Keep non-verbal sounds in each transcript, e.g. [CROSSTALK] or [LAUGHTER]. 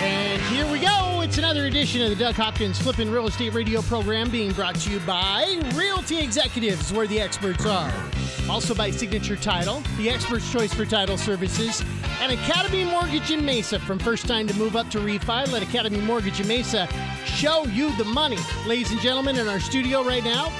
And here we go. It's another edition of the Doug Hopkins Flippin' Real Estate Radio program being brought to you by Realty Executives, where the experts are. Also by Signature Title, the expert's choice for title services, and Academy Mortgage in Mesa. From first time to move up to refi, let Academy Mortgage in Mesa show you the money. Ladies and gentlemen, in our studio right now,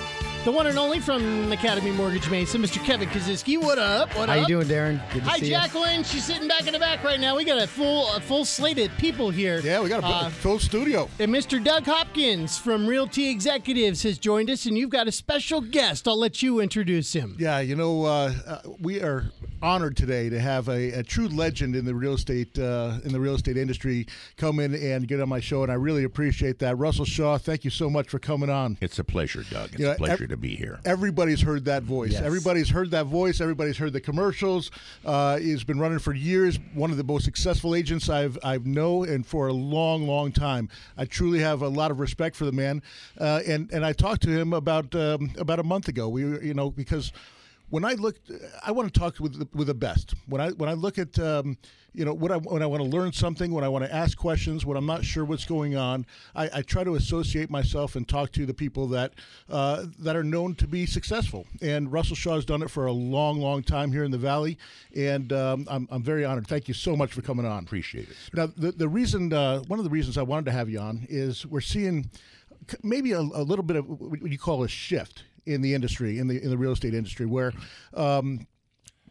the one and only from Academy Mortgage Mesa, Mr. Kevin Kaziski. What up? What How up? you doing, Darren? Good to Hi, see you. Jacqueline. She's sitting back in the back right now. We got a full, a full slate of people here. Yeah, we got a Uh, full studio. and Mr. Doug Hopkins from Realty Executives has joined us, and you've got a special guest. I'll let you introduce him. Yeah, you know, uh, uh, we are honored today to have a, a true legend in the real estate uh, in the real estate industry come in and get on my show, and I really appreciate that. Russell Shaw, thank you so much for coming on. It's a pleasure, Doug. It's Yeah, a pleasure ev- to be here. Everybody's heard that voice. Yes. Everybody's heard that voice. Everybody's heard the commercials. Uh, he's been running for years. One of the most successful agents I've I've know and for a long, long time. I truly have a lot of respect for the man. Uh, and and I talked to him about um, about a month ago. We you know because when I look, I want to talk with the, with the best. When I when I look at um, you know when I when I want to learn something, when I want to ask questions, when I'm not sure what's going on, I, I try to associate myself and talk to the people that uh, that are known to be successful. And Russell Shaw has done it for a long, long time here in the Valley, and um, I'm I'm very honored. Thank you so much for coming on. Appreciate it. sir. Now, the, the reason, uh, one of the reasons I wanted to have you on is we're seeing maybe a, a little bit of what you call a shift in the industry, in the in the real estate industry, where um,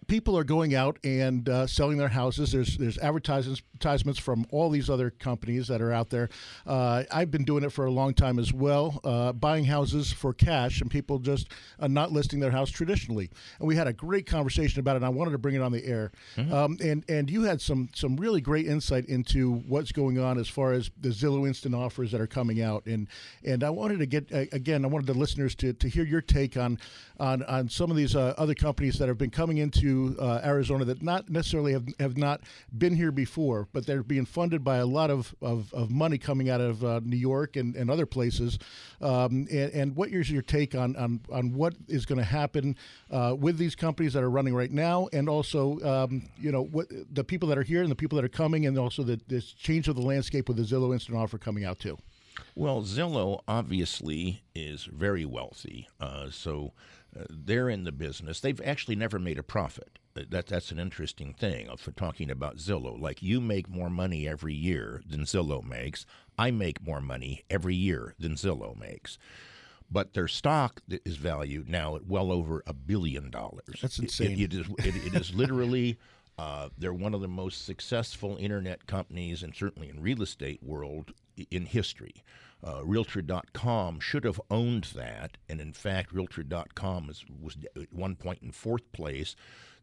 people are going out and uh, selling their houses. There's there's advertisements from all these other companies that are out there. Uh, I've been doing it for a long time as well, uh, buying houses for cash and people just uh, not listing their house traditionally. And we had a great conversation about it. and I wanted to bring it on the air. Um, and and you had some some really great insight into what's going on as far as the Zillow instant offers that are coming out. And and I wanted to get again, I wanted the listeners to, to hear your take on on on some of these uh, other companies that have been coming into uh, Arizona that not necessarily have, have not been here before, but they're being funded by a lot of, of, of money coming out of uh, New York and, and other places. Um, and, and what is your take on, on, on what is going to happen uh, with these companies that are running right now, and also um, you know what the people that are here and the people that are coming, and also the this change of the landscape with the Zillow Instant Offer coming out too. Well, Zillow obviously is very wealthy, uh, so they're in the business. They've actually never made a profit. That that's an interesting thing for talking about Zillow. Like you make more money every year than Zillow makes. I make more money every year than Zillow makes. But their stock is valued now at well over a billion dollars. That's It- insane. it is it, it is literally [LAUGHS] uh, they're one of the most successful internet companies and certainly in real estate world in history. Uh, Realtor.com should have owned that, and in fact, Realtor.com is, was at one point in fourth place.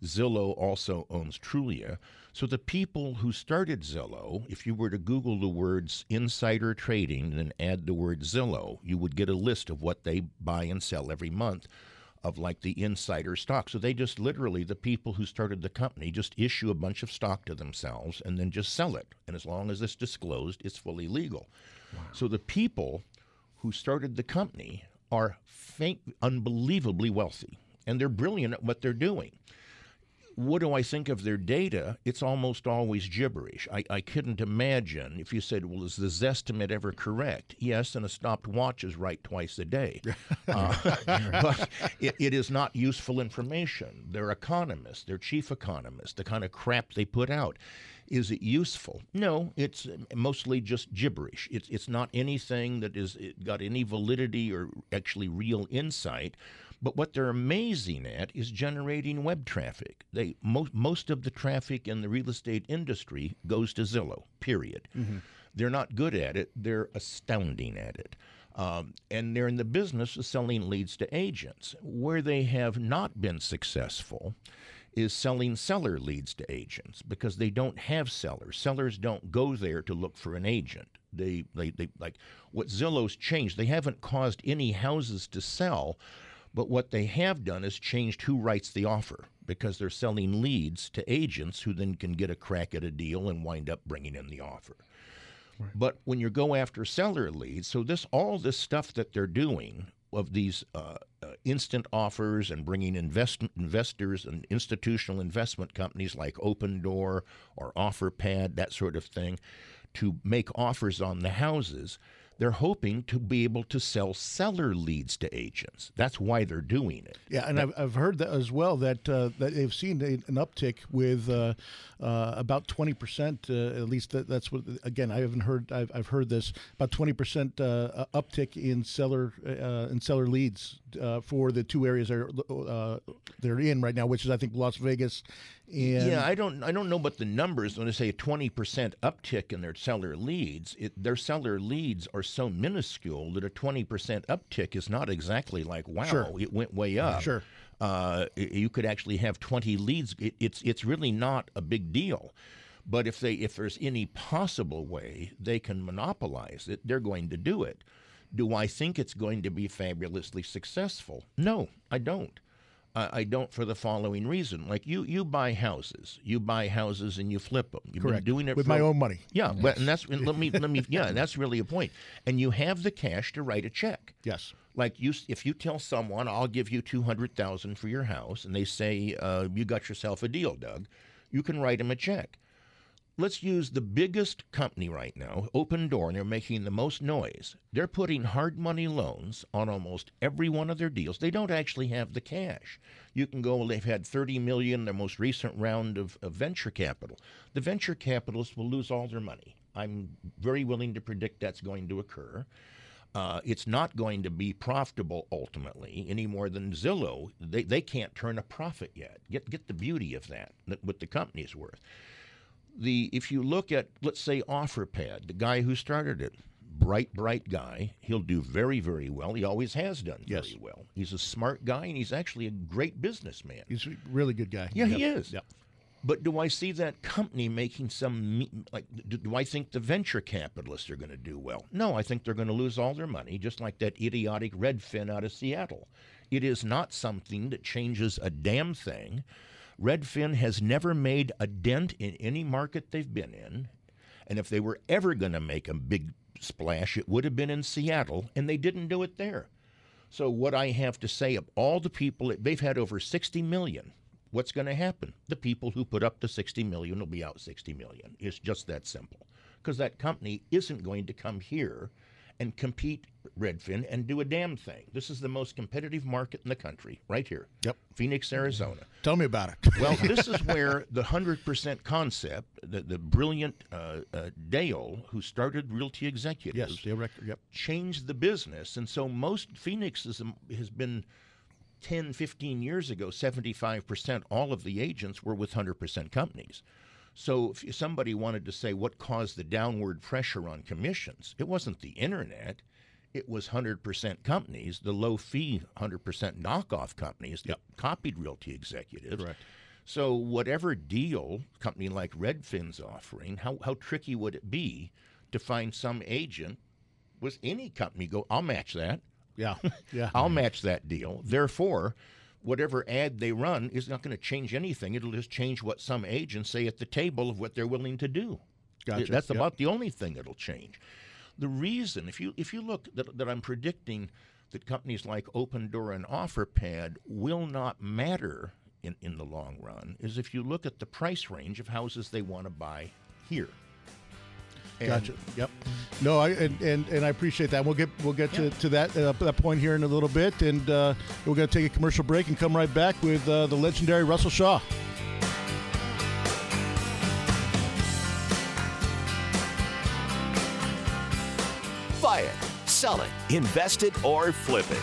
Zillow also owns Trulia. So the people who started Zillow, if you were to Google the words insider trading and add the word Zillow, you would get a list of what they buy and sell every month of like the insider stock. So they just literally, the people who started the company, just issue a bunch of stock to themselves and then just sell it. And as long as it's disclosed, it's fully legal. So the people who started the company are fa- unbelievably wealthy and they're brilliant at what they're doing. What do I think of their data? It's almost always gibberish. I, I couldn't imagine if you said, well, is the Zestimate ever correct? Yes, and a stopped watch is right twice a day. [LAUGHS] Uh, but it, it is not useful information. They're economists, they're chief economists, the kind of crap they put out. Is it useful? No, it's mostly just gibberish. It's, it's not anything that is it got any validity or actually real insight. But what they're amazing at is generating web traffic. They most most of the traffic in the real estate industry goes to Zillow. Period. They're not good at it. They're astounding at it. Um, and they're in the business of selling leads to agents. Where they have not been successful is selling seller leads to agents because they don't have sellers. Sellers don't go there to look for an agent. They, they, they like what Zillow's changed. They haven't caused any houses to sell, But what they have done is changed who writes the offer because they're selling leads to agents who then can get a crack at a deal and wind up bringing in the offer. But when you go after seller leads, so this all this stuff that they're doing of these uh, uh, instant offers and bringing invest- investors and institutional investment companies like Opendoor or OfferPad, that sort of thing, to make offers on the houses they're hoping to be able to sell seller leads to agents. That's why they're doing it. Yeah, and I've, I've heard that as well that uh, that they've seen an uptick with uh, uh, about twenty percent. Uh, at least that, that's what. Again, I haven't heard. I've, I've heard this about twenty percent uh, uptick in seller uh, in seller leads for the two areas they're they're in right now, which is I think Las Vegas and yeah, I don't I don't know about the numbers when they say a twenty percent uptick in their seller leads. It, their seller leads are so minuscule that a twenty percent uptick is not exactly like wow, sure. it went way up. Sure. Uh, you could actually have 20 leads. It, it's it's really not a big deal. But if they if there's any possible way they can monopolize it, they're going to do it. Do I think it's going to be fabulously successful? No, I don't. I don't for the following reason. Like you, you buy houses, you buy houses and you flip them. You've Correct. been doing it with for, my own money. Yeah, yes. but and that's and let me let me yeah, that's really a point. And you have the cash to write a check. Yes. Like you, if you tell someone, "I'll give you two hundred thousand for your house," and they say, uh, "You got yourself a deal, Doug," you can write them a check let's use the biggest company right now, Opendoor, and they're making the most noise. They're putting hard money loans on almost every one of their deals. They don't actually have the cash. You can go, they've had 30 million, their most recent round of, of venture capital. The venture capitalists will lose all their money. I'm very willing to predict that's going to occur. Uh, it's not going to be profitable ultimately any more than Zillow. They, they can't turn a profit yet. Get, get the beauty of that, what the company's worth the if you look at let's say OfferPad, the guy who started it, bright, bright guy. He'll do very, very well. He always has done yes. very well. He's a smart guy, and he's actually a great businessman. He's a really good guy. Yeah, yep. he is. Yep. But do I see that company making some like? Do, do I think the venture capitalists are going to do well? No, I think they're going to lose all their money, just like that idiotic Redfin out of Seattle. It is not something that changes a damn thing. Redfin has never made a dent in any market they've been in. And if they were ever going to make a big splash, it would have been in Seattle, and they didn't do it there. So, what I have to say of all the people, they've had over 60 million. What's going to happen? The people who put up the 60 million will be out 60 million. It's just that simple. Because that company isn't going to come here and compete Redfin and do a damn thing. This is the most competitive market in the country, right here. Yep. Phoenix, Arizona. Tell me about it. [LAUGHS] well, [LAUGHS] this is where the 100% concept, the, the brilliant uh, uh, Dale, who started Realty Executives, yes, Dale Record, yep. changed the business. And so most Phoenix is, um, has been 10, 15 years ago, 75%, all of the agents were with 100% companies. So if somebody wanted to say what caused the downward pressure on commissions, it wasn't the internet. It was 100% companies, the low fee 100% knockoff companies that yep. copied Realty Executives. Correct. So whatever deal a company like Redfin's offering, how, how tricky would it be to find some agent with any company go, I'll match that. Yeah. [LAUGHS] Yeah. I'll match that deal. Therefore, whatever ad they run is not going to change anything. It'll just change what some agents say at the table of what they're willing to do. Gotcha. That's yep. about the only thing that'll change. The reason, if you if you look that, that I'm predicting that companies like Opendoor and OfferPad will not matter in, in the long run, is if you look at the price range of houses they want to buy here. And gotcha. Yep. No, I and, and, and I appreciate that. We'll get we'll get yeah. to, to that uh, that point here in a little bit, and uh, we're going to take a commercial break and come right back with uh, the legendary Russell Shaw. Buy it, sell it, invest it, or flip it.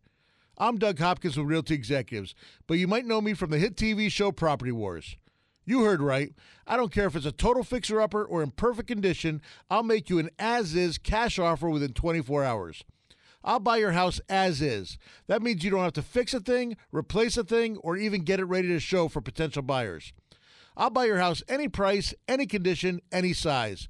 I'm Doug Hopkins with Realty Executives, but you might know me from the hit TV show Property Wars. You heard right. I don't care if it's a total fixer upper or in perfect condition, I'll make you an as is cash offer within 24 hours. I'll buy your house as is. That means you don't have to fix a thing, replace a thing, or even get it ready to show for potential buyers. I'll buy your house any price, any condition, any size.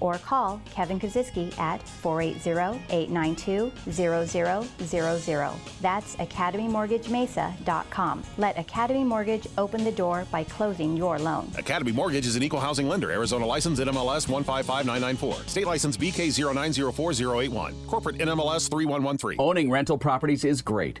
or call Kevin Kaziski at 480-892-0000. That's academymortgagemesa.com. Let Academy Mortgage open the door by closing your loan. Academy Mortgage is an equal housing lender. Arizona license NMLS 155994. State license BK0904081. Corporate NMLS 3113. Owning rental properties is great.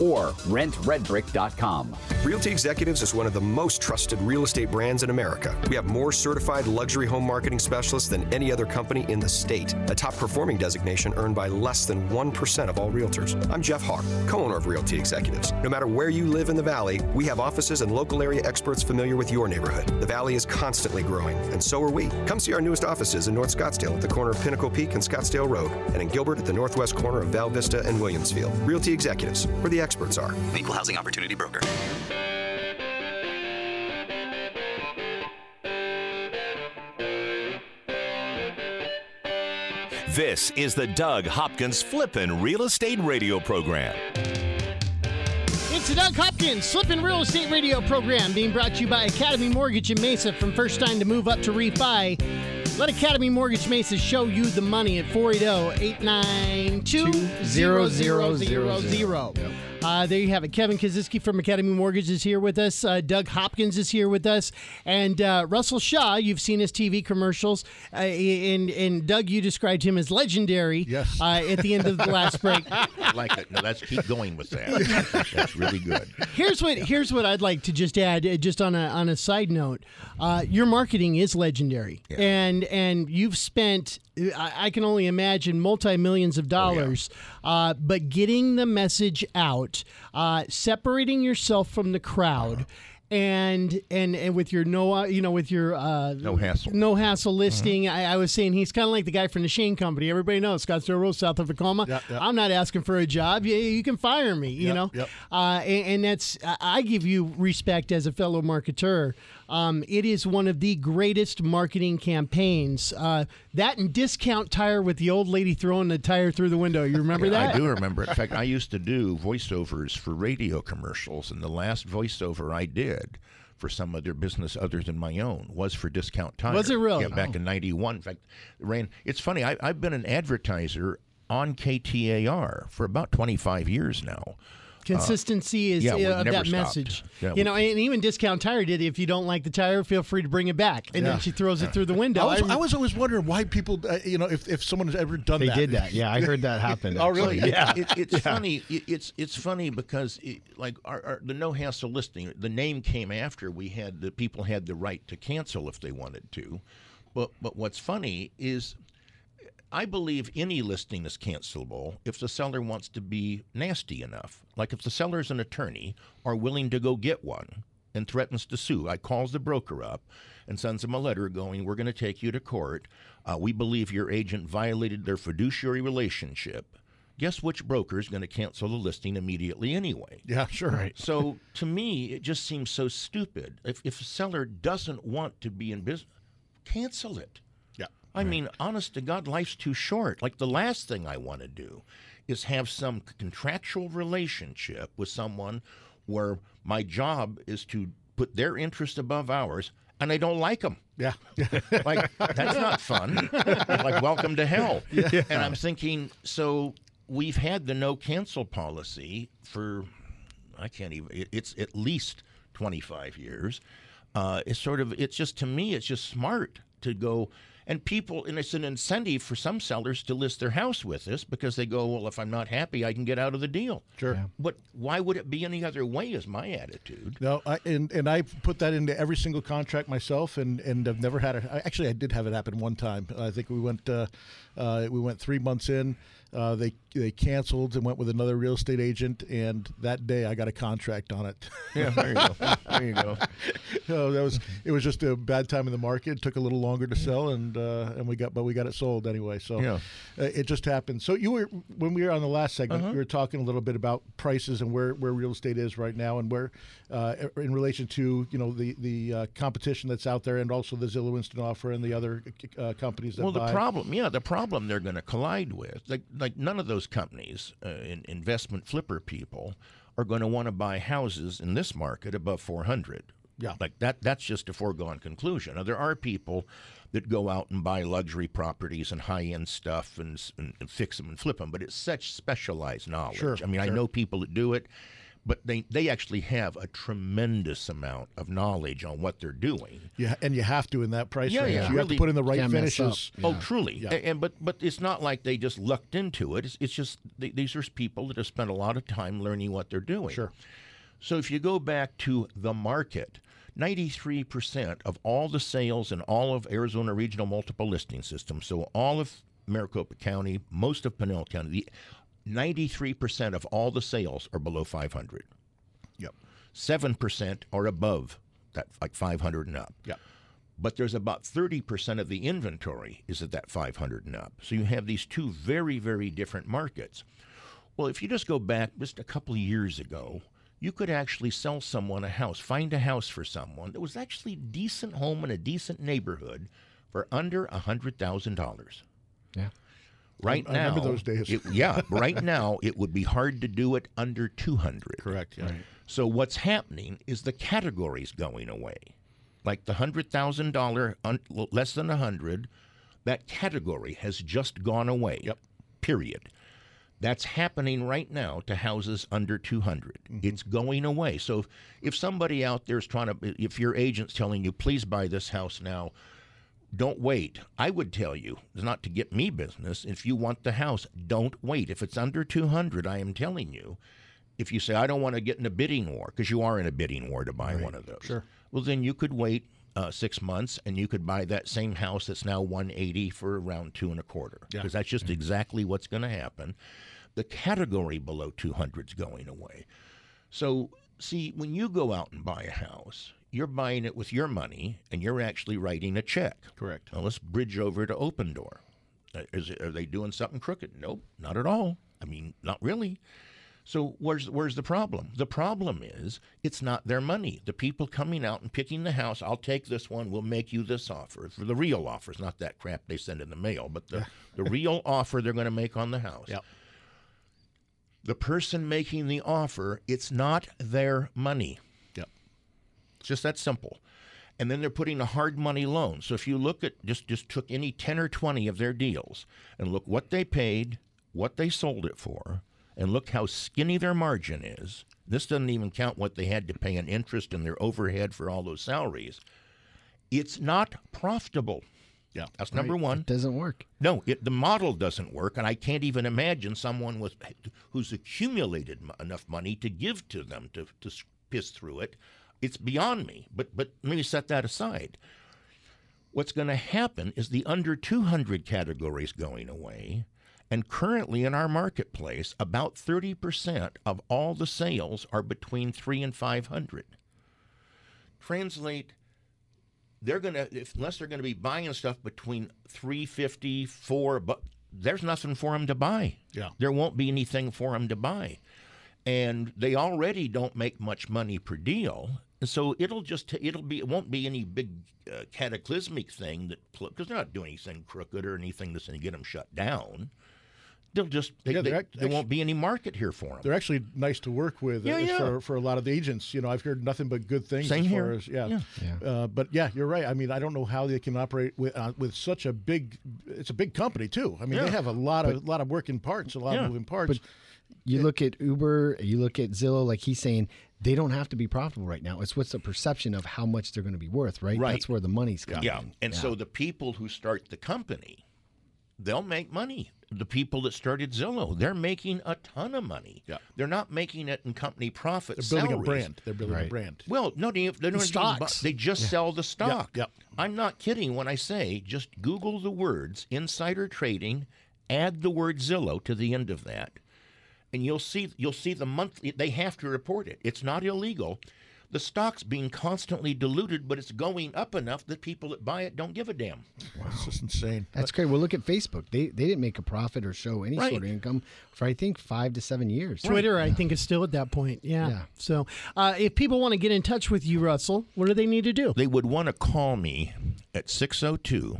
or rentredbrick.com. Realty Executives is one of the most trusted real estate brands in America. We have more certified luxury home marketing specialists than any other company in the state, a top performing designation earned by less than 1% of all realtors. I'm Jeff Hawk, co owner of Realty Executives. No matter where you live in the Valley, we have offices and local area experts familiar with your neighborhood. The Valley is constantly growing, and so are we. Come see our newest offices in North Scottsdale at the corner of Pinnacle Peak and Scottsdale Road, and in Gilbert at the northwest corner of Val Vista and Williamsfield. Realty Executives, where the experts are. Equal Housing Opportunity Broker. This is the Doug Hopkins Flippin' Real Estate Radio Program. It's the Doug Hopkins Flippin' Real Estate Radio Program being brought to you by Academy Mortgage in Mesa from first time to move up to refi. Let Academy Mortgage Mesa show you the money at 480 892 0000. Uh, there you have it. Kevin Kaziski from Academy Mortgage is here with us. Uh, Doug Hopkins is here with us, and uh, Russell Shaw. You've seen his TV commercials, uh, and and Doug, you described him as legendary. Yes. Uh, at the end of the last break. [LAUGHS] I like it. No, let's keep going with that. That's really good. Here's what here's what I'd like to just add, uh, just on a on a side note. Uh, your marketing is legendary, and and you've spent. I, I can only imagine multi millions of dollars, uh, but getting the message out, uh, separating yourself from the crowd. And and and with your no uh, you know with your uh, No hassle. no hassle listing I, I was saying he's kind of like the guy from the Shane Company everybody knows Scottsdale Road south of Tacoma Yeah, yeah. I'm not asking for a job you, you can fire me you Yep, know yep. uh, and, and that's I- give you respect as a fellow marketer um, it is one of the greatest marketing campaigns uh, that and discount tire with the old lady throwing the tire through the window you remember that I do remember. it. In [LAUGHS] fact, I used to do voiceovers for radio commercials, and the last voiceover I did for some other business other than my own was for Discount Tire. Was it really? Yeah, back in '91. In fact, ran. It's funny. I, I've been an advertiser on KTAR for about 25 years now. Consistency is yeah, uh, of never that stopped. message. Yeah, you we- know, and even Discount Tire did. If you don't like the tire, feel free to bring it back. And then she throws it through the window. I was, I- I was always wondering why people, uh, you know, if, if someone has ever done They that. They did that. Yeah, I heard that [LAUGHS] happen. Oh, really? Yeah. It, it's funny. It, it's it's funny because it, like our, our, the no hassle listing, the name came after we had the people had the right to cancel if they wanted to, but but what's funny is. I believe any listing is cancelable if the seller wants to be nasty enough. Like if the seller's an attorney or willing to go get one and threatens to sue, I calls the broker up and sends him a letter going, "We're going to take you to court. Uh, we believe your agent violated their fiduciary relationship." Guess which broker is going to cancel the listing immediately anyway? Yeah, sure. Right. So to me, it just seems so stupid. If if a seller doesn't want to be in business, cancel it. Yeah. I mean, honest to God, life's too short. Like the last thing I want to do is have some contractual relationship with someone where my job is to put their interest above ours, and I don't like them. Yeah. [LAUGHS] Like that's not fun. like welcome to hell. And I'm thinking, so we've had the no cancel policy for I can't even. It's at least 25 years. Uh, it's sort of. It's just to me. It's just smart to go. And people, and it's an incentive for some sellers to list their house with us because they go, well, if I'm not happy, I can get out of the deal. Sure. But why would it be any other way? Is my attitude. No, I, and and I put that into every single contract myself, and and I've never had it. Actually, I did have it happen one time. I think we went uh, uh, we went three months in. Uh, they they canceled and went with another real estate agent, and that day I got a contract on it. [LAUGHS] Yeah, there you go. There you go. [LAUGHS] so that was it was just a bad time in the market. It took a little longer to sell, and uh, and we got but we got it sold anyway. So Yeah. uh, it just happened. So you were when we were on the last segment, Uh-huh. we were talking a little bit about prices and where, where real estate is right now, and where in relation to you know the the uh, competition that's out there, and also the Zillow Instant Offer and the other uh, companies that Well, the buy. problem, yeah, the problem they're going to collide with, like, like none of those companies, uh, in, investment flipper people, are going to want to buy houses in this market above 400. Yeah. Like that, that's just a foregone conclusion. Now, there are people that go out and buy luxury properties and high end stuff and, and, and fix them and flip them, but it's such specialized knowledge. Sure, I mean, I know people that do it. But they, they actually have a tremendous amount of knowledge on what they're doing. Yeah, and you have to in that price Yeah, range. yeah, you have to put in the right can't mess up. finishes. Oh, truly. Yeah. A- And but but it's not like they just lucked into it. It's, it's just th- these are people that have spent a lot of time learning what they're doing. Sure. So if you go back to the market, 93% of all the sales in all of Arizona Regional Multiple Listing System, so all of Maricopa County, most of Pinal County, the 93% of all the sales are below 500. Yep. 7% are above that like 500 and up Yep. but there's about 30% of the inventory is at that 500 and up. So you have these two very, very different markets. Well, if you just go back just a couple of years ago, you could actually sell someone a house, find a house for someone that was actually a decent home in a decent neighborhood for under $100,000. Yeah. Right I now, remember those days. it- yeah, right now it would be hard to do it under 200. Correct. Yeah. So what's happening is the categories going away. Like the hundred thousand dollar less than a hundred, that category has just gone away. Yep. Period. That's happening right now to houses under 200. Mm-hmm. It's going away. So if, if somebody out there is trying to, if your agent's telling you, please buy this house now, don't wait. I would tell you, it's not to get me business, if you want the house, don't wait. If it's under 200, I am telling you, if you say, I don't want to get in a bidding war, because you are in a bidding war to buy one of those. Sure. Well, then you could wait uh, six months and you could buy that same house that's now 180 for around two and a quarter. Yeah. Because that's just exactly what's going to happen. The category below 200 is going away. So See, when you go out and buy a house, you're buying it with your money and you're actually writing a check. Correct. Now let's bridge over to Opendoor. Uh, Is it, are they doing something crooked? Nope, not at all. I mean, not really. So where's where's the problem? The problem is it's not their money. The people coming out and picking the house, I'll take this one, we'll make you this offer. For the real offers, not that crap they send in the mail, but the, the real [LAUGHS] offer they're going to make on the house. Yep. The person making the offer, it's not their money. Just that simple. And then they're putting a hard money loan. So if you look at just just took any 10 or 20 of their deals and look what they paid, what they sold it for, and look how skinny their margin is. This doesn't even count what they had to pay in interest and their overhead for all those salaries. It's not profitable. Yeah. That's number one. It doesn't work. No, it, the model doesn't work, and I can't even imagine someone with who's accumulated m- enough money to give to them to to piss through it. It's beyond me. But but let me set that aside. What's going to happen is the under 200 category is going away, and currently in our marketplace, about 30% of all the sales are between three and 500. Translate they're gonna if, unless they're gonna be buying stuff between 350 4 but there's nothing for them to buy Yeah. there won't be anything for them to buy and they already don't make much money per deal so it'll just it'll be it won't be any big uh, cataclysmic thing that because they're not doing anything crooked or anything that's going to get them shut down they'll just they, Yeah, they're act- there won't be any market here for them They're actually nice to work with Yeah, uh, yeah. For, for a lot of the agents. You know, I've heard nothing but good things. Same as here. Far as, yeah. Yeah. Yeah. Uh, but yeah, you're right. I mean, I don't know how they can operate with uh, with such a big. It's a big company too. I mean, Yeah. they have a lot of lot of working parts, a lot Yeah. of moving parts. You look at Uber, you look at Zillow, like he's saying, they don't have to be profitable right now. It's what's the perception of how much they're going to be worth, right? Right. That's where the money's coming. Yeah. in. And so the people who start the company, they'll make money. The people that started Zillow, they're making a ton of money. Yeah. They're not making it in company profit. They're building a brand. They're building a brand. Well, no, they, they don't even buy- stocks. They just sell the stock. yep. I'm not kidding when I say just Google the words insider trading, add the word Zillow to the end of that, and you'll see you'll see the monthly. They have to report it. It's not illegal. The stock's being constantly diluted, but it's going up enough that people that buy it don't give a damn. It's just insane. That's great. Well, look at Facebook. They they didn't make a profit or show any Right. sort of income for I think five to seven years. Twitter, I think, is still at that point. Yeah. Yeah. So, uh, if people want to get in touch with you, Russell, what do they need to do? They would want to call me at 602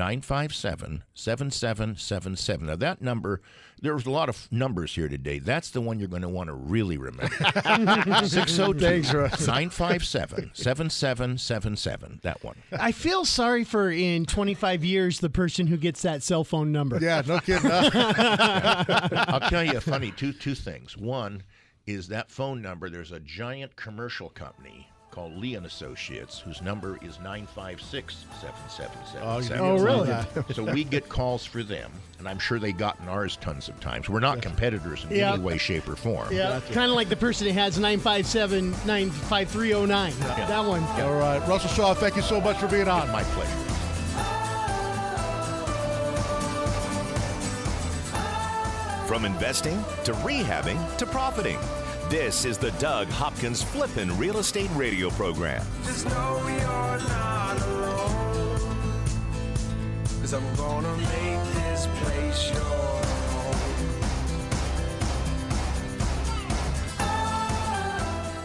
957 7777. Now, that number, there's a lot of numbers here today. That's the one you're going to want to really remember. [LAUGHS] 602 957 7777. That one. I feel sorry for in 25 years the person who gets that cell phone number. Yeah, no kidding. huh? [LAUGHS] I'll tell you a funny two two things. One is that phone number. There's a giant commercial company called Lee and Associates whose number is nine five six seven seven Oh, seven you seven. Oh, oh really? So we get calls for them, and I'm sure they've gotten ours tons of times. We're not competitors in Yeah. any way, shape, or form. Yeah, kind of like the person that has 957 95309. That one. All right, Russell Shaw. Thank you so much for being on. My pleasure. From investing to rehabbing to profiting. This is the Doug Hopkins Flippin' Real Estate Radio Program. Just know you're not alone. Cause I'm gonna make this place your home.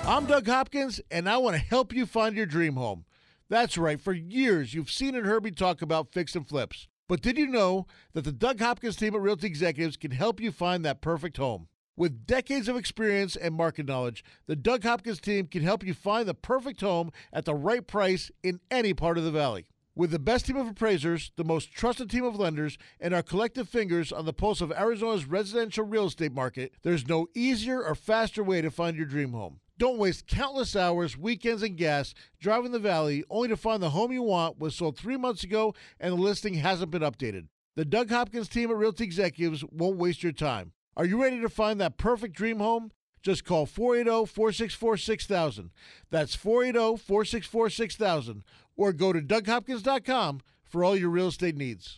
I'm Doug Hopkins, and I want to help you find your dream home. That's right, for years you've seen and heard me talk about fix and flips. But did you know that the Doug Hopkins team at Realty Executives can help you find that perfect home? With decades of experience and market knowledge, the Doug Hopkins team can help you find the perfect home at the right price in any part of the valley. With the best team of appraisers, the most trusted team of lenders, and our collective fingers on the pulse of Arizona's residential real estate market, there's no easier or faster way to find your dream home. Don't waste countless hours, weekends, and gas driving the valley only to find the home you want was sold three months ago and the listing hasn't been updated. The Doug Hopkins team at Realty Executives won't waste your time. Are you ready to find that perfect dream home? Just call oh, 480 464 6000. That's oh, 480 464 6000. Or go to DougHopkins.com for all your real estate needs.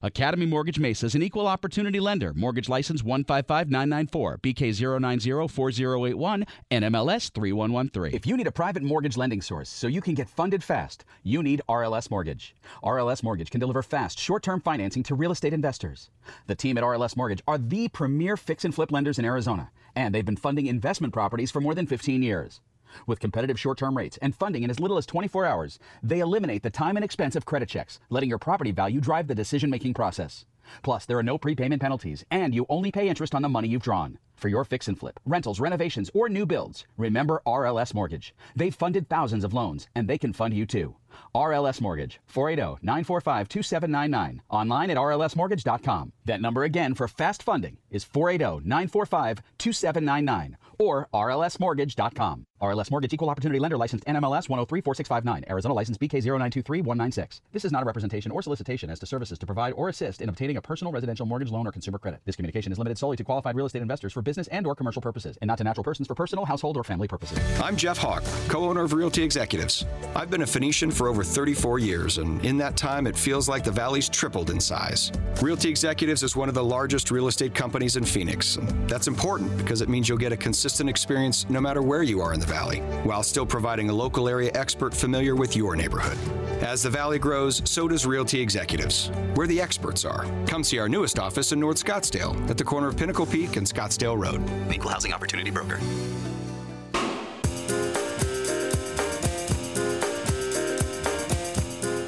Academy Mortgage Mesa is an equal opportunity lender. Mortgage license 155994, BK0904081, NMLS 3113. If you need a private mortgage lending source so you can get funded fast, you need RLS Mortgage. RLS Mortgage can deliver fast, short-term financing to real estate investors. The team at RLS Mortgage are the premier fix and flip lenders in Arizona, and they've been funding investment properties for more than 15 years. With competitive short term rates and funding in as little as 24 hours, they eliminate the time and expense of credit checks, letting your property value drive the decision making process. Plus, there are no prepayment penalties, and you only pay interest on the money you've drawn. For your fix and flip, rentals, renovations, or new builds, remember RLS Mortgage. They've funded thousands of loans, and they can fund you too. RLS Mortgage, 480 945 2799. Online at rlsmortgage.com. That number again for fast funding is 480 945 2799 or rlsmortgage.com. RLS Mortgage Equal Opportunity Lender licensed NMLS 1034659, Arizona license BK0923196. This is not a representation or solicitation as to services to provide or assist in obtaining a personal residential mortgage loan or consumer credit. This communication is limited solely to qualified real estate investors for business and or commercial purposes and not to natural persons for personal, household, or family purposes. I'm Jeff Hawk, co owner of Realty Executives. I've been a Phoenician for over 34 years, and in that time, it feels like the Valley's tripled in size. Realty Executives is one of the largest real estate companies in Phoenix. That's important because it means you'll get a consistent experience no matter where you are in the Valley, while still providing a local area expert familiar with your neighborhood. As the Valley grows, so does Realty Executives, where the experts are. Come see our newest office in North Scottsdale at the corner of Pinnacle Peak and Scottsdale Road. Equal Housing Opportunity Broker.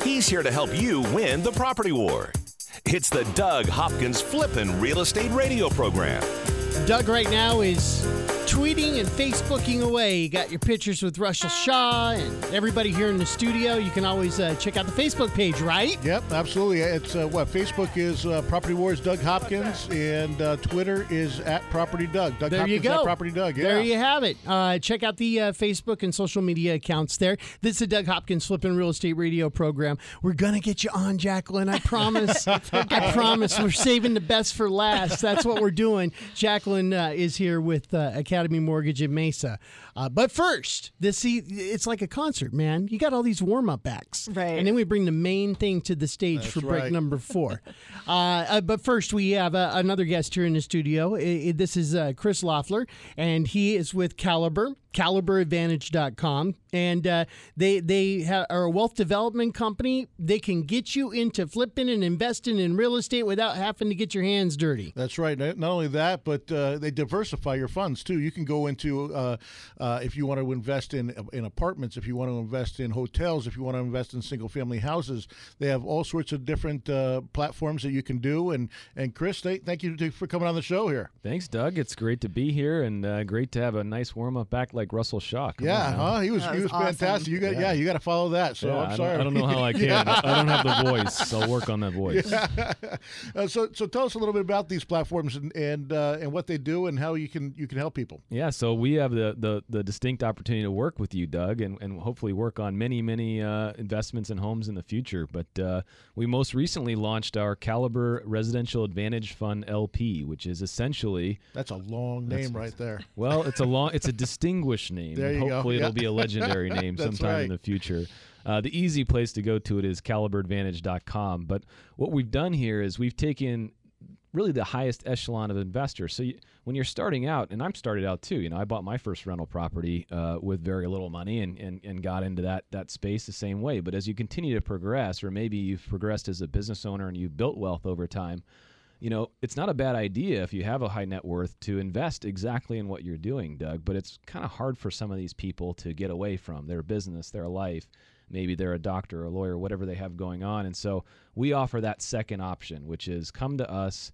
He's here to help you win the property war. It's the Doug Hopkins Flippin' Real Estate Radio Program. Doug right now is tweeting and Facebooking away. You got your pictures with Russell Shaw and everybody here in the studio. You can always uh, check out the Facebook page, right? Yep, absolutely. It's uh, what Facebook is uh, Property Wars Doug Hopkins, and uh, Twitter is at Property Doug. Doug There Hopkins you go. At Property Doug. Yeah. There you have it. Uh, check out the uh, Facebook and social media accounts there. This is the Doug Hopkins Flipping Real Estate Radio program. We're going to get you on, Jacqueline. I promise. [LAUGHS] I promise. We're saving the best for last. That's what we're doing. Jacqueline uh, is here with uh, Academy Mortgage in Mesa. Uh, but first, this see, it's like a concert, man. You got all these warm up acts. Right. And then we bring the main thing to the stage That's for break right. number four. [LAUGHS] uh, uh, but first, we have uh, another guest here in the studio. I- I- this is uh, Chris Loeffler, and he is with Caliber, CaliberAdvantage.com. And uh, they they ha- are a wealth development company. They can get you into flipping and investing in real estate without having to get your hands dirty. That's right. Not not only that, but uh, they diversify your funds too. You can go into uh, uh, if you want to invest in in apartments, if you want to invest in hotels, if you want to invest in single family houses. They have all sorts of different uh, platforms that you can do. And and Chris, th- thank you for coming on the show here. Thanks, Doug. It's great to be here and uh, great to have a nice warm up back like Russell Shaw. Come yeah, on huh? He was That he was was fantastic. awesome. You got yeah. Yeah. you got to follow that. So Yeah, I'm I don't- sorry. I don't know how I [LAUGHS] can. Yeah. I don't have the voice. I'll work on that [LAUGHS] voice. Uh, so so tell us a little bit about these platforms and and uh, and what they do and how you can you can help people. Yeah, so we have the, the, the distinct opportunity to work with you, Doug, and, and hopefully work on many, many uh, investments in homes in the future. But uh, we most recently launched our Caliber Residential Advantage Fund LP, which is essentially That's a long name right there. well, it's a long, it's a [LAUGHS] distinguished name. There you. Hopefully, Yeah. it'll be a legendary [LAUGHS] name sometime right. in the future. Uh, the easy place to go to it is caliberadvantage.com. But what we've done here is we've taken really the highest echelon of investors. So you, when you're starting out, and I'm started out too, you know, I bought my first rental property uh, with very little money and, and, and got into that that space the same way. But as you continue to progress, or maybe you've progressed as a business owner and you've built wealth over time, you know, it's not a bad idea if you have a high net worth to invest exactly in what you're doing, Doug. But it's kind of hard for some of these people to get away from their business, their life. Maybe they're a doctor, or a lawyer, whatever they have going on. And so we offer that second option, which is come to us,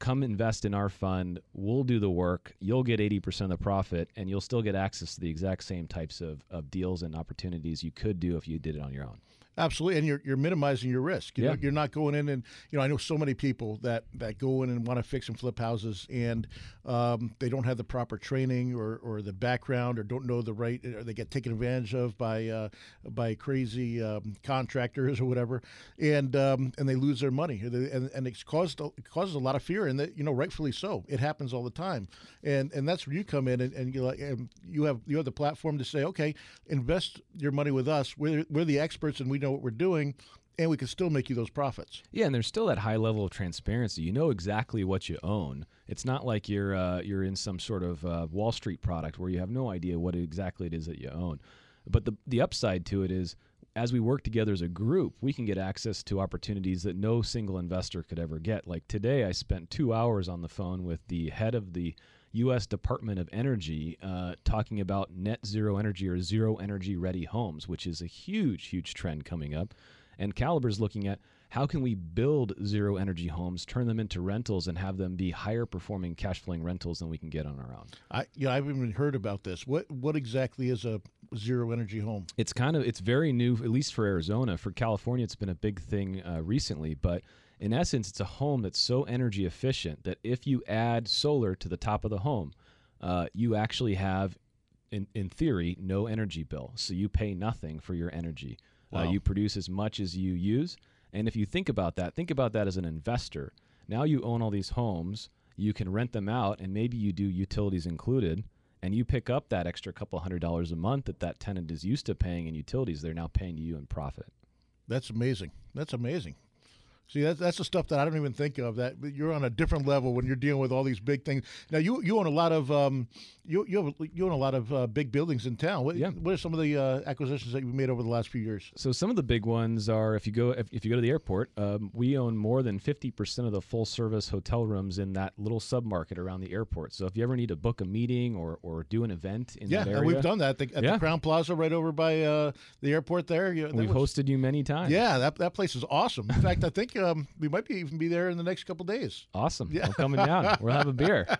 come invest in our fund. We'll do the work. You'll get 80% of the profit, and you'll still get access to the exact same types of, of deals and opportunities you could do if you did it on your own. Absolutely, and you're you're minimizing your risk. You Yeah. know, you're not going in and you know I know so many people that that go in and want to fix and flip houses and um, they don't have the proper training or, or the background or don't know the right or they get taken advantage of by uh, by crazy um, contractors or whatever and um, and they lose their money and, and it's caused it causes a lot of fear and that you know rightfully so. It happens all the time and and that's where you come in and, and you like and you have you have the platform to say okay invest your money with us. We're we're the experts and we know what we're doing, and we can still make you those profits. Yeah, and there's still that high level of transparency. You know exactly what you own. It's not like you're uh, you're in some sort of uh, Wall Street product where you have no idea what exactly it is that you own. But the the upside to it is as we work together as a group, we can get access to opportunities that no single investor could ever get. Like today, I spent two hours on the phone with the head of the U.S. Department of Energy uh, talking about net zero energy or zero energy ready homes, which is a huge, huge trend coming up. And Caliber's looking at how can we build zero energy homes, turn them into rentals, and have them be higher performing cash flowing rentals than we can get on our own. I you know, I haven't even heard about this. What what exactly is a zero energy home? It's kind of it's very new, at least for Arizona. For California, it's been a big thing uh, recently, but in essence, it's a home that's so energy efficient that if you add solar to the top of the home, uh, you actually have, in in theory, no energy bill. So you pay nothing for your energy. Uh, you produce as much as you use, and if you think about that, think about that as an investor. Now you own all these homes. You can rent them out, and maybe you do utilities included and you pick up that extra couple hundred dollars a month that that tenant is used to paying in utilities, they're now paying you in profit. That's amazing. That's amazing. See, that's that's the stuff that I don't even think of. That you're on a different level when you're dealing with all these big things. Now, you you own a lot of um, you you have you own a lot of uh, big buildings in town. What, Yeah. what are some of the uh, acquisitions that you've made over the last few years? So some of the big ones are if you go if, if you go to the airport, um, we own more than fifty percent of the full service hotel rooms in that little submarket around the airport. So if you ever need to book a meeting or, or do an event in yeah, that and area, we've done that at the, at Yeah. the Crowne Plaza right over by uh, the airport there. you, we've was- hosted you many times. Yeah, that, that place is awesome. In fact, I think um, we might be even be there in the next couple days. Awesome. Yeah. I'm coming down. We'll have a beer. [LAUGHS]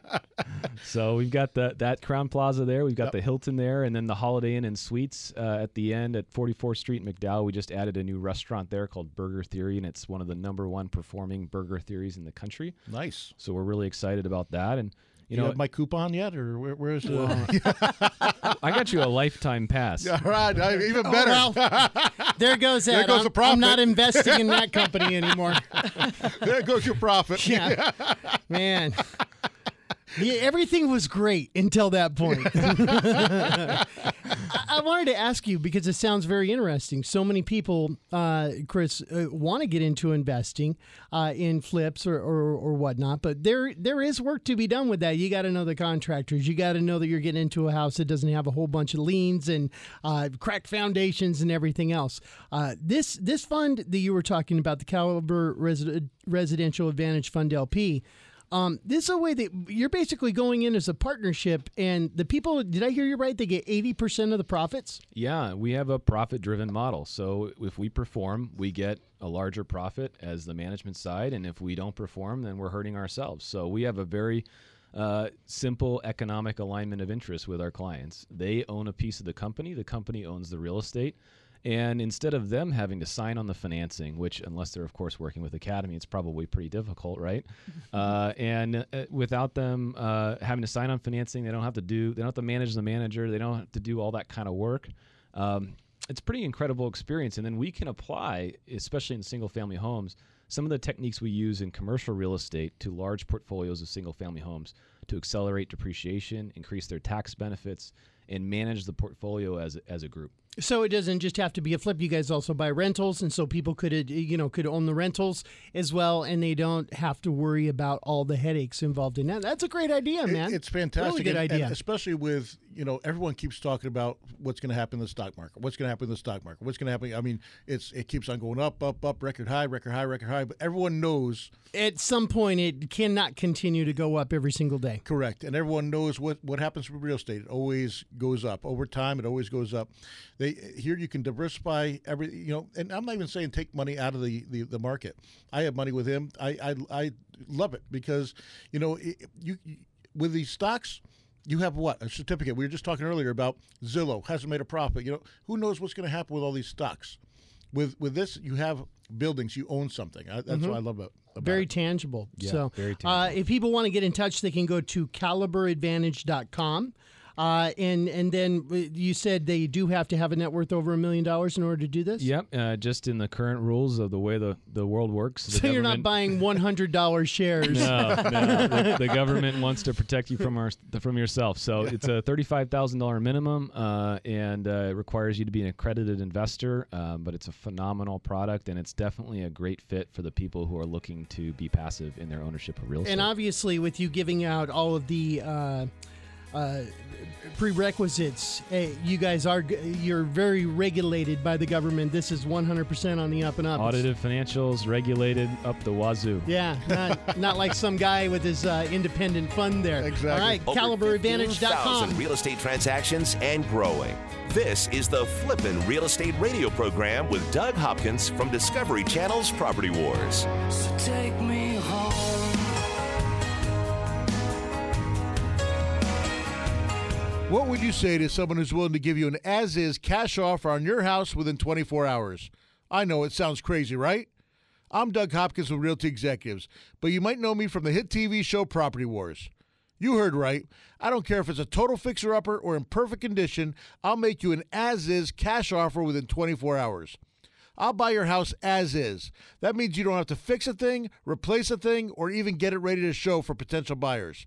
So we've got the that Crowne Plaza there. We've got Yep. the Hilton there, and then the Holiday Inn and Suites uh, at the end at 44th Street, in McDowell. We just added a new restaurant there called Burger Theory, and it's one of the number one performing burger theories in the country. Nice. So we're really excited about that. And you You know, have my coupon yet, or where, where's the? [LAUGHS] I got you a lifetime pass. All right, I- even Oh, better. well, there goes that. There goes I'm, the profit. I'm not investing in that [LAUGHS] company anymore. there goes your profit. Yeah. Man. Yeah, everything was great until that point. [LAUGHS] I, wanted to ask you because it sounds very interesting. So many people, uh, Chris, uh, want to get into investing uh, in flips or, or, or whatnot, but there there is work to be done with that. You got to know the contractors. You got to know that you're getting into a house that doesn't have a whole bunch of liens and uh, cracked foundations and everything else. Uh, this this fund that you were talking about, the Caliber Resi- Residential Advantage Fund LP. Um, this is a way that you're basically going in as a partnership, and the people. Did I hear you right? They get eighty percent of the profits. Yeah, we have a profit driven model. So if we perform, we get a larger profit as the management side. And if we don't perform, then we're hurting ourselves. So we have a very uh, simple economic alignment of interest with our clients. They own a piece of the company, the company owns the real estate. And instead of them having to sign on the financing, which, unless they're, of course, working with Academy, it's probably pretty difficult, right? [LAUGHS] uh, and uh, without them uh, having to sign on financing, they don't have to do, they don't have to manage the manager, they don't have to do all that kind of work. Um, it's pretty incredible experience. And then we can apply, especially in single family homes, some of the techniques we use in commercial real estate to large portfolios of single family homes to accelerate depreciation, increase their tax benefits, and manage the portfolio as, as a group. So it doesn't just have to be a flip. You guys also buy rentals, and so people could, uh, you know, could own the rentals as well, and they don't have to worry about all the headaches involved in that. That's a great idea, It- man. it's fantastic. Really good and- idea. and especially with you know everyone keeps talking about what's going to happen in the stock market. What's going to happen in the stock market? What's going to happen? I mean, it's it keeps on going up, up, up, record high, record high, record high. But everyone knows At some point, it cannot continue to go up every single day. correct, and everyone knows what what happens with real estate. It always goes up over time. It always goes up. They here you can diversify every you know, and I'm not even saying take money out of the the, the market. I have money with him. I I, I love it because you know it, you, you with these stocks. You have what a certificate. We were just talking earlier about Zillow hasn't made a profit. You know who knows what's going to happen with all these stocks. With with this, you have buildings. You own something. I, that's Mhm. what I love about. about Very it. tangible. Yeah, so, very Uh, if people want to get in touch, they can go to caliberadvantage.com. Uh, and and then uh, you said they do have to have a net worth over a million dollars in order to do this. Yep, uh, just in the current rules of the way the, the world works. the So you're not buying [LAUGHS] one hundred dollars shares. No, no. [LAUGHS] The, the government wants to protect you from our from yourself. So it's a thirty-five thousand dollar minimum, uh, and uh, it requires you to be an accredited investor. Um, but it's a phenomenal product, and it's definitely a great fit for the people who are looking to be passive in their ownership of real estate. And obviously, with you giving out all of the uh, prerequisites, eh, you guys are you're very regulated by the government. This is 100% on the up and up. Audited financials, regulated up the wazoo. Yeah, not, not like some guy with his uh, independent fund there. Exactly. All right, Over caliberadvantage.com. real estate transactions and growing. This is the Flippin' Real Estate Radio program with Doug Hopkins from Discovery Channel's Property Wars. So What would you say to someone who's willing to give you an as is cash offer on your house within 24 hours? I know it sounds crazy, right? I'm Doug Hopkins with Realty Executives, but you might know me from the hit TV show Property Wars. You heard right. I don't care if it's a total fixer upper or in perfect condition, I'll make you an as is cash offer within 24 hours. I'll buy your house as is. That means you don't have to fix a thing, replace a thing, or even get it ready to show for potential buyers.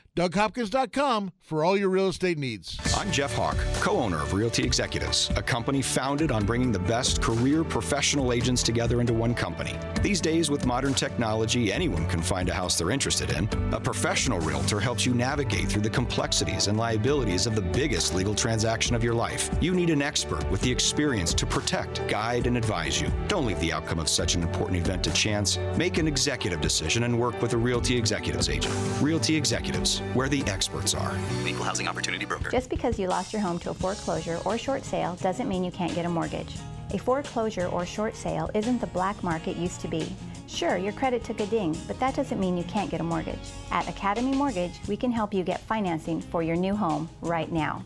DougHopkins.com for all your real estate needs. I'm Jeff Hawk, co owner of Realty Executives, a company founded on bringing the best career professional agents together into one company. These days, with modern technology, anyone can find a house they're interested in. A professional realtor helps you navigate through the complexities and liabilities of the biggest legal transaction of your life. You need an expert with the experience to protect, guide, and advise you. Don't leave the outcome of such an important event to chance. Make an executive decision and work with a Realty Executives agent. Realty Executives, where the experts are. Equal Housing Opportunity Broker. Just because you lost your home to a foreclosure or short sale doesn't mean you can't get a mortgage. A foreclosure or short sale isn't the black market used to be. Sure, your credit took a ding, but that doesn't mean you can't get a mortgage. At Academy Mortgage, we can help you get financing for your new home right now.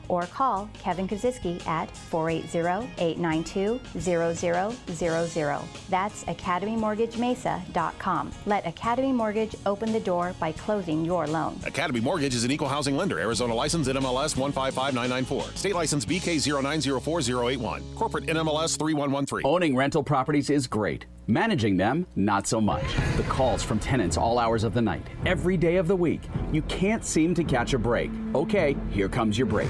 or call Kevin Kaziski at 480-892-0000. That's academymortgagemesa.com. Let Academy Mortgage open the door by closing your loan. Academy Mortgage is an equal housing lender. Arizona license NMLS 155994. State license BK0904081. Corporate NMLS 3113. Owning rental properties is great. Managing them, not so much. The calls from tenants all hours of the night, every day of the week. You can't seem to catch a break. Okay, here comes your break.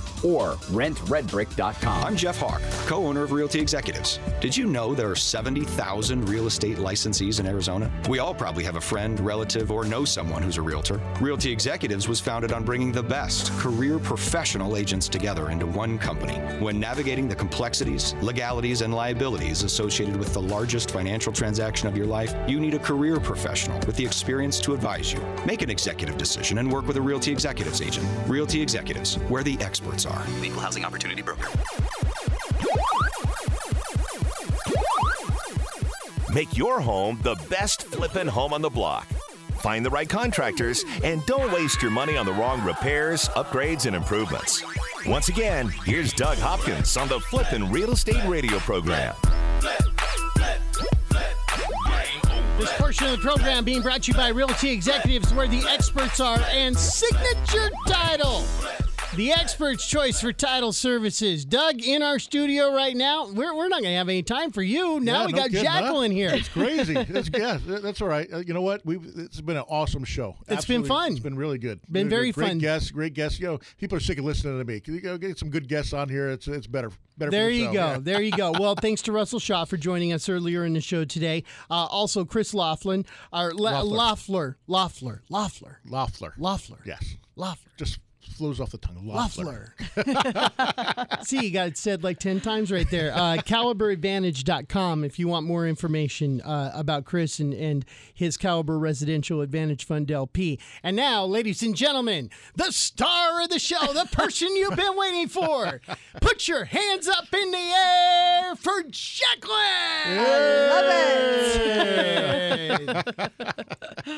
or rentredbrick.com. I'm Jeff Hawk, co owner of Realty Executives. Did you know there are 70,000 real estate licensees in Arizona? We all probably have a friend, relative, or know someone who's a realtor. Realty Executives was founded on bringing the best career professional agents together into one company. When navigating the complexities, legalities, and liabilities associated with the largest financial transaction of your life, you need a career professional with the experience to advise you. Make an executive decision and work with a Realty Executives agent. Realty Executives, where the experts are. Equal Housing Opportunity Broker. Make your home the best flippin' home on the block. Find the right contractors and don't waste your money on the wrong repairs, upgrades, and improvements. Once again, here's Doug Hopkins on the Flippin' Real Estate Radio program. This portion of the program being brought to you by Realty Executives, where the experts are, and Signature Title. The expert's choice for title services. Doug in our studio right now. We're, we're not going to have any time for you. Now Yeah, we no got kidding, huh? Jacqueline here. It's crazy. [LAUGHS] It's, yeah, that's all right. Uh, you know what? We've it's been an awesome show. It's been fun. It's been really good. Been Really very great fun. guests, great guests. You know, people are sick of listening to me. You know, get some good guests on here. It's it's better. Better. There for you go. Yeah. There you go. Well, [LAUGHS] thanks to Russell Shaw for joining us earlier in the show today. Uh, also, Chris Laughlin, our La- Loeffler, Loeffler, Loeffler, Loeffler. Loeffler. Yes. Loeffler. Just flows off the tongue. Loeffler. Loeffler. [LAUGHS] [LAUGHS] See, you got it said like 10 times right there. Uh, [LAUGHS] CaliberAdvantage.com if you want more information uh, about Chris and, and his Caliber Residential Advantage Fund LP. And now, ladies and gentlemen, the star of the show, the person you've been waiting for. Put your hands up in the air for Jacqueline. Love it.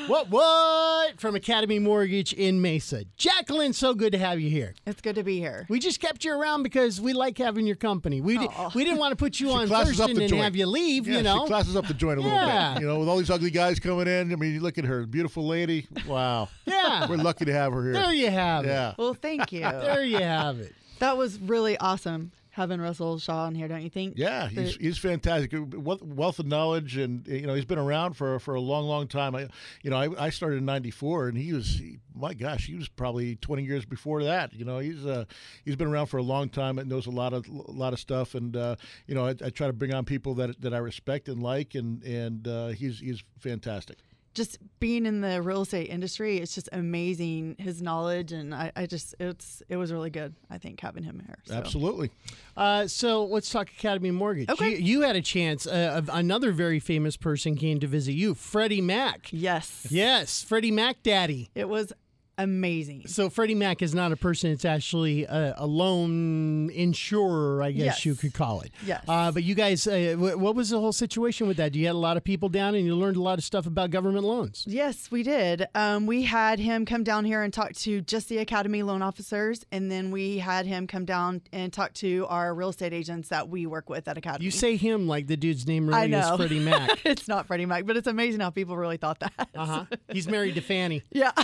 what, what? From Academy Mortgage in Mesa. Jacqueline, so good to have you here. It's good to be here. We just kept you around because we like having your company. We di- we didn't want to put you on classes first up and the then joint. have you leave. Yeah, you know, she classes up the joint a little Yeah. bit. You know, with all these ugly guys coming in. I mean, you look at her, beautiful lady. Wow. Yeah. We're lucky to have her here. There you have it. Yeah. Well, thank you. there you have it. That was really awesome having Russell Shaw on here, don't you think? Yeah, he's, he's fantastic. Wealth wealth of knowledge, and you know he's been around for for a long, long time. I, you know, I, I started in '94, and he was, he, my gosh, he was probably 20 years before that. You know, he's uh, he's been around for a long time and knows a lot of a lot of stuff. And uh, you know, I, I try to bring on people that that I respect and like, and and uh, he's he's fantastic. Just being in the real estate industry, it's just amazing his knowledge, and I, I just it's it was really good. I think having him here. So. Absolutely. Uh, so let's talk Academy Mortgage. Okay. You, you had a chance. Uh, of another very famous person came to visit you, Freddie Mac. Yes. Yes, Freddie Mac Daddy. It was amazing. So Freddie Mac is not a person; it's actually a, a loan insurer, I guess Yes. you could call it. Yes. Uh, but you guys, uh, wh- what was the whole situation with that? You had a lot of people down, and you learned a lot of stuff about government loans. Yes, we did. Um, we had him come down here and talk to just the Academy loan officers, and then we had him come down and talk to our real estate agents that we work with at Academy. You say him like the dude's name I really know. is Freddie Mac. [LAUGHS] it's not Freddie Mac, but it's amazing how people really thought that. Uh huh. He's married to Fannie. [LAUGHS] Yeah. [LAUGHS]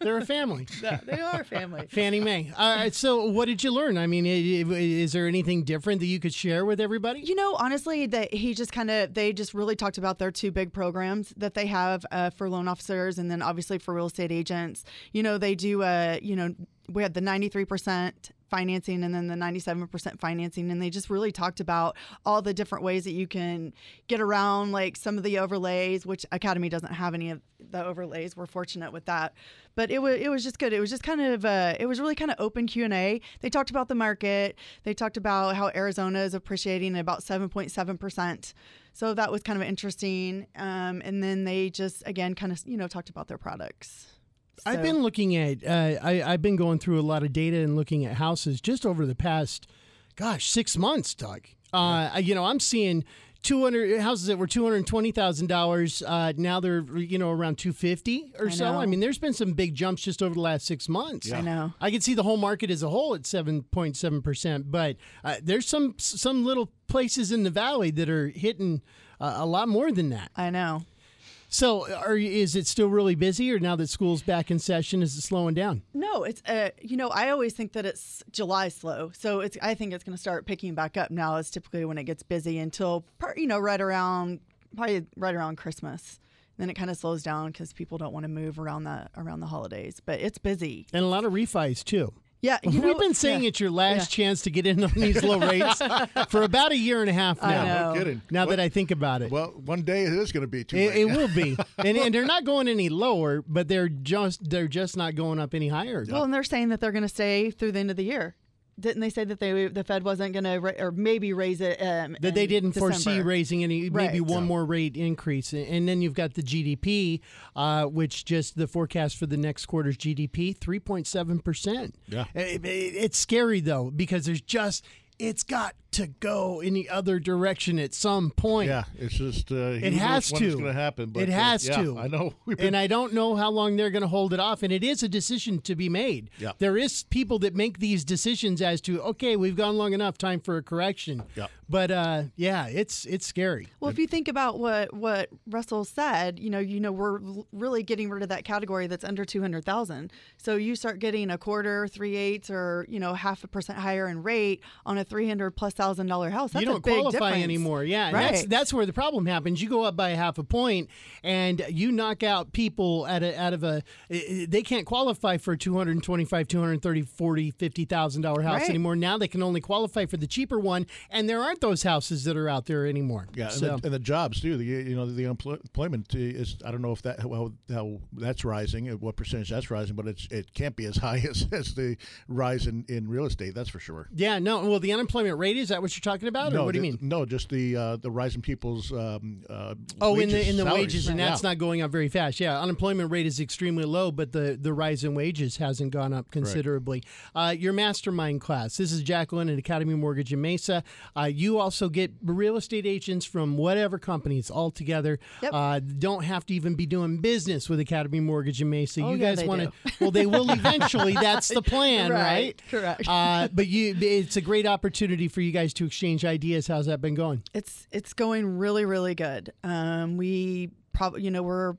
They're a family. [LAUGHS] They are a family. Fannie Mae. All right. So, what did you learn? I mean, i- i- is there anything different that you could share with everybody? You know, honestly, that he just kind of they just really talked about their two big programs that they have uh, for loan officers, and then obviously for real estate agents. You know, they do. Uh, you know, we had the ninety three percent financing and then the 97% financing and they just really talked about all the different ways that you can get around like some of the overlays which academy doesn't have any of the overlays. We're fortunate with that. But it was it was just good. It was just kind of uh, it was really kind of open q&a they talked about the market. They talked about how arizona is appreciating at about 7.7% so that was kind of interesting. Um, and then they just again kind of you know talked about their products I've been looking at. Uh, I, I've been going through a lot of data and looking at houses just over the past, gosh, six months, Doug. Uh, I- You know, I'm seeing 200 houses that were 220 thousand dollars. Uh, now they're you know around 250 or I so. know. I mean, there's been some big jumps just over the last six months. I know. I can see the whole market as a whole at 7.7 percent, but uh, there's some some little places in the valley that are hitting uh, a lot more than that. I know. So, are you- is it still really busy, or now that school's back in session, is it slowing down? No, it's uh, you know, I always think that it's July slow, so it's I think it's going to start picking back up now. Is typically when it gets busy until you know right around probably right around Christmas. Then it kind of slows down because people don't want to move around the around the holidays. But it's busy. And a lot of refis too. Yeah, you know, We've been saying yeah, it's your last yeah. chance to get in on these low rates [LAUGHS] for about a year and a half I now. know. No kidding. Now What- that I think about it, Well, one day it is going to be too it, late. it will be, [LAUGHS] and, and they're not going any lower, but they're just they're just not going up any higher. Well, and they're saying that they're going to stay through the end of the year. Didn't they say that they the Fed wasn't going to ra- or maybe raise it? Um, that they didn't foresee raising any maybe Right. one more rate increase and then you've got the gdp uh, which just the forecast for the next quarter's gdp 3.7% Yeah. It- it- it's scary though because there's just it's got to go in the other direction at some point Yeah, it's just uh, it has to. It's going to happen. But it uh, has yeah, to. I know. [LAUGHS] We've been, and I don't know how long they're going to hold it off. And it is a decision to be made. Yeah. There is people that make these decisions as to okay, we've gone long enough, time for a correction. Yeah. But uh, yeah, it's it's scary. Well, if you think about what what Russell said, you know, you know, we're really getting rid of that category that's under two hundred thousand. So you start getting a quarter, three eighths, or you know, half a percent higher in rate on a three hundred plus thousand dollar house. That's you don't big qualify difference. anymore. Yeah, right. that's that's where the problem happens. You go up by half a point, and you knock out people at a, out of a. They can't qualify for a 225, 230, 40, 50,000 dollar house Right. anymore. Now they can only qualify for the cheaper one, and there aren't those houses that are out there anymore. Yeah, and, the, and the jobs too. The you know the empl- employment is I don't know if that how, how that's rising, uh, what percentage that's rising, but it's it can't be as [LAUGHS] high as, as the rise in, in real estate. That's for sure. yeah, no. Well, the unemployment rate is that what you're talking about, or no, what do you mean? No, just the uh, the rise in people's um, uh, Oh, in wages, the in the salaries. wages, and Yeah. that's not going up very fast. Yeah, unemployment rate is extremely low, but the the rise in wages hasn't gone up considerably. Uh, your mastermind class. This is Jacqueline at Academy Mortgage in Mesa. Uh, you also get real estate agents from whatever companies all together. Yep. Uh, don't have to even be doing business with Academy Mortgage in Mesa. Oh, you yeah, guys they want do. to? [LAUGHS] Well, they will eventually. That's the [LAUGHS] plan, right? Right, correct. Uh, but you, it's a great opportunity for you guys to exchange ideas. How's that been going? It's it's going really really good. Um, we probably you know we're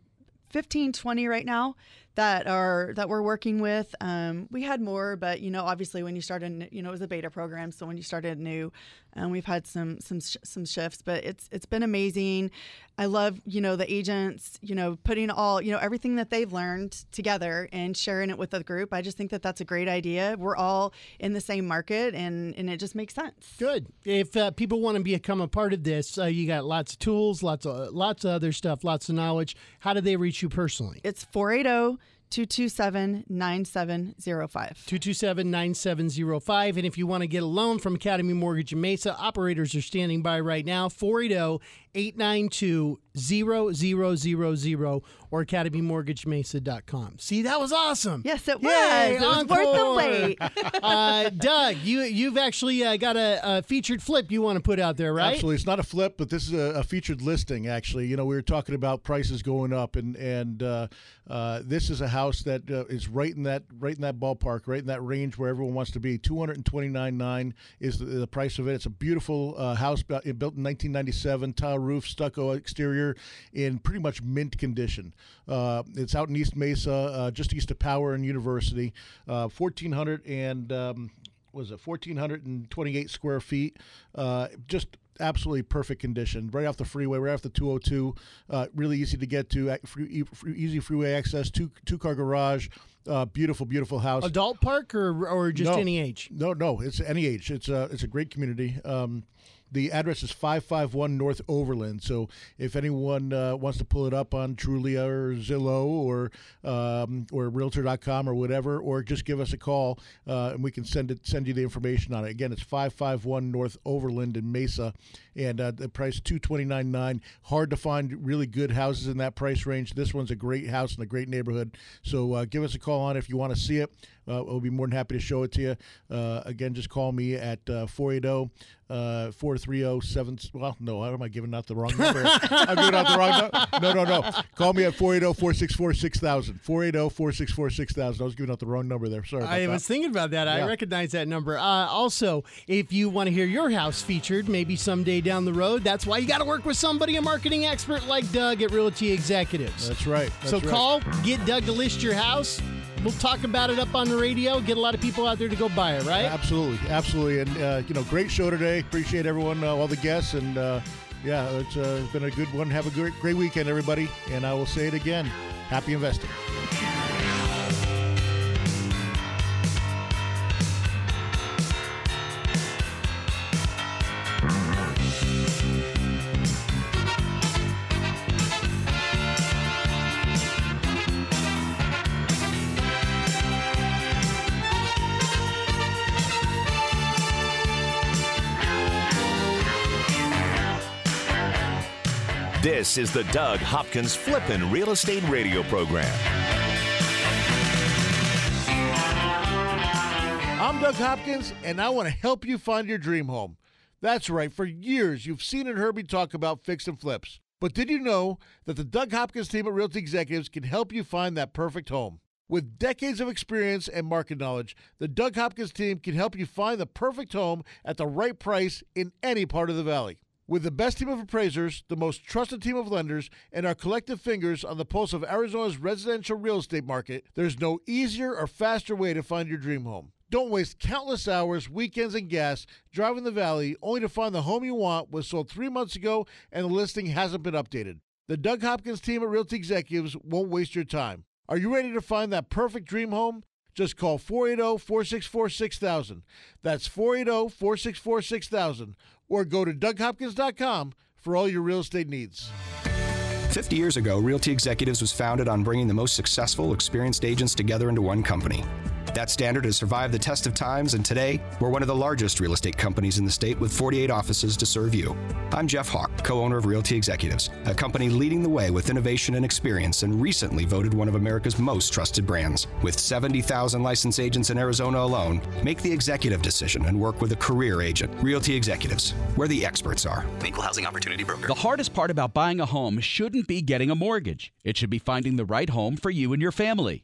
15 20 right now that are that we're working with. Um, we had more, but you know obviously when you started you know it was a beta program, so when you started new, um, we've had some some sh- some shifts, but it's it's been amazing. I love you know the agents you know putting all you know everything that they've learned together and sharing it with the group. I just think that that's a great idea. We're all in the same market and and it just makes sense. Good. If uh, people want to become a part of this, uh, you got lots of tools, lots of lots of other stuff, lots of knowledge. How do they reach you personally? It's 480 227 9705. 227-9705 and if you want to get a loan from Academy Mortgage in Mesa, operators are standing by right now oh oh, 480-892-0000 or academymortgagemesa.com. See, that was awesome. Yes, it was. Yay, it was worth the wait. [LAUGHS] uh, Doug, you you've actually uh, got a, a featured flip you want to put out there, right? Absolutely, it's not a flip, but this is a, a featured listing. Actually, you know, we were talking about prices going up, and and uh, uh, this is a house that uh, is right in that right in that ballpark, right in that range where everyone wants to be. Two hundred and twenty nine nine is the, the price of it. It's a beautiful uh, house built built in nineteen ninety seven, tile roof, stucco exterior, in pretty much mint condition. Uh, it's out in East Mesa, uh, just east of Power and University. Uh, Fourteen hundred and um, was it 1428 square feet. Uh, just absolutely perfect condition. Right off the freeway right off the 202 uh, really easy to get to ac- free, free, easy freeway access two two car garage uh, beautiful beautiful house. Adult park or or just no, any age? no no it's any age. It's a it's a great community. Um, The address is 551 North Overland. So if anyone uh, wants to pull it up on Trulia or Zillow or um, or Realtor.com or whatever, or just give us a call uh, and we can send it send you the information on it. Again, it's 551 North Overland in Mesa, and uh, the price 229.9. Hard to find really good houses in that price range. This one's a great house in a great neighborhood. So uh, give us a call on it if you want to see it. Uh, we'll be more than happy to show it to you. Uh, again, just call me at uh, 480 uh, 430 7. Well, no, am I giving out the wrong number? I'm giving out the wrong number. No, no, no. Call me at 480 464 6000. 480 464 6000. I was giving out the wrong number there. Sorry. I was that. thinking about that. I recognize that number. Uh, also, if you want to hear your house featured, maybe someday down the road, that's why you got to work with somebody, a marketing expert like Doug at Realty Executives. That's right. so right. call, get Doug to list your house. We'll talk about it up on the radio. Get a lot of people out there to go buy it, right? Absolutely, absolutely, and uh, you know, great show today. Appreciate everyone, uh, all the guests, and uh, yeah, it's uh, been a good one. Have a great, great weekend, everybody, and I will say it again: happy investing. This is the Doug Hopkins Flippin' Real Estate Radio Program. I'm Doug Hopkins, and I want to help you find your dream home. That's right. For years, you've seen and heard me talk about fix and flips. But did you know that the Doug Hopkins team at Realty Executives can help you find that perfect home? With decades of experience and market knowledge, the Doug Hopkins team can help you find the perfect home at the right price in any part of the valley. With the best team of appraisers, the most trusted team of lenders, and our collective fingers on the pulse of Arizona's residential real estate market, there's no easier or faster way to find your dream home. Don't waste countless hours, weekends, and gas driving the valley only to find the home you want was sold three months ago and the listing hasn't been updated. The Doug Hopkins team at Realty Executives won't waste your time. Are you ready to find that perfect dream home? Just call 480 464 6000. That's 480 464 6000. Or go to DougHopkins.com for all your real estate needs. 50 years ago, Realty Executives was founded on bringing the most successful, experienced agents together into one company. That standard has survived the test of times, and today, we're one of the largest real estate companies in the state with 48 offices to serve you. I'm Jeff Hawk, co owner of Realty Executives, a company leading the way with innovation and experience, and recently voted one of America's most trusted brands. With 70,000 licensed agents in Arizona alone, make the executive decision and work with a career agent. Realty Executives, where the experts are. Equal Housing Opportunity Broker. The hardest part about buying a home shouldn't be getting a mortgage. It should be finding the right home for you and your family.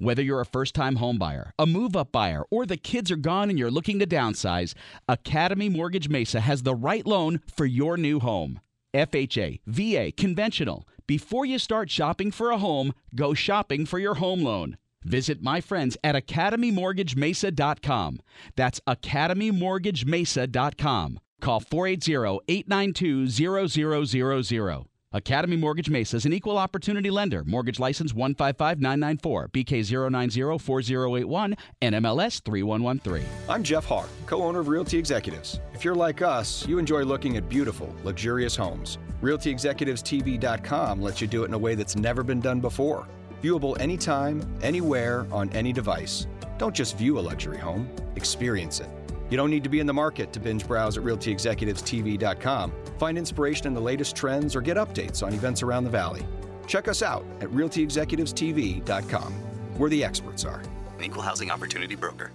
Whether you're a first time home buyer, a move up buyer, or the kids are gone and you're looking to downsize, Academy Mortgage Mesa has the right loan for your new home. FHA, VA, conventional. Before you start shopping for a home, go shopping for your home loan. Visit my friends at academymortgagemesa.com. That's academymortgagemesa.com. Call 480-892-0000. Academy Mortgage Mesa is an equal opportunity lender. Mortgage license 155994, BK0904081, NMLS 3113. I'm Jeff Hawk, co owner of Realty Executives. If you're like us, you enjoy looking at beautiful, luxurious homes. RealtyExecutivesTV.com lets you do it in a way that's never been done before. Viewable anytime, anywhere, on any device. Don't just view a luxury home, experience it. You don't need to be in the market to binge browse at RealtyExecutivesTV.com. Find inspiration in the latest trends or get updates on events around the valley. Check us out at RealtyExecutivesTV.com, where the experts are. Equal Housing Opportunity Broker.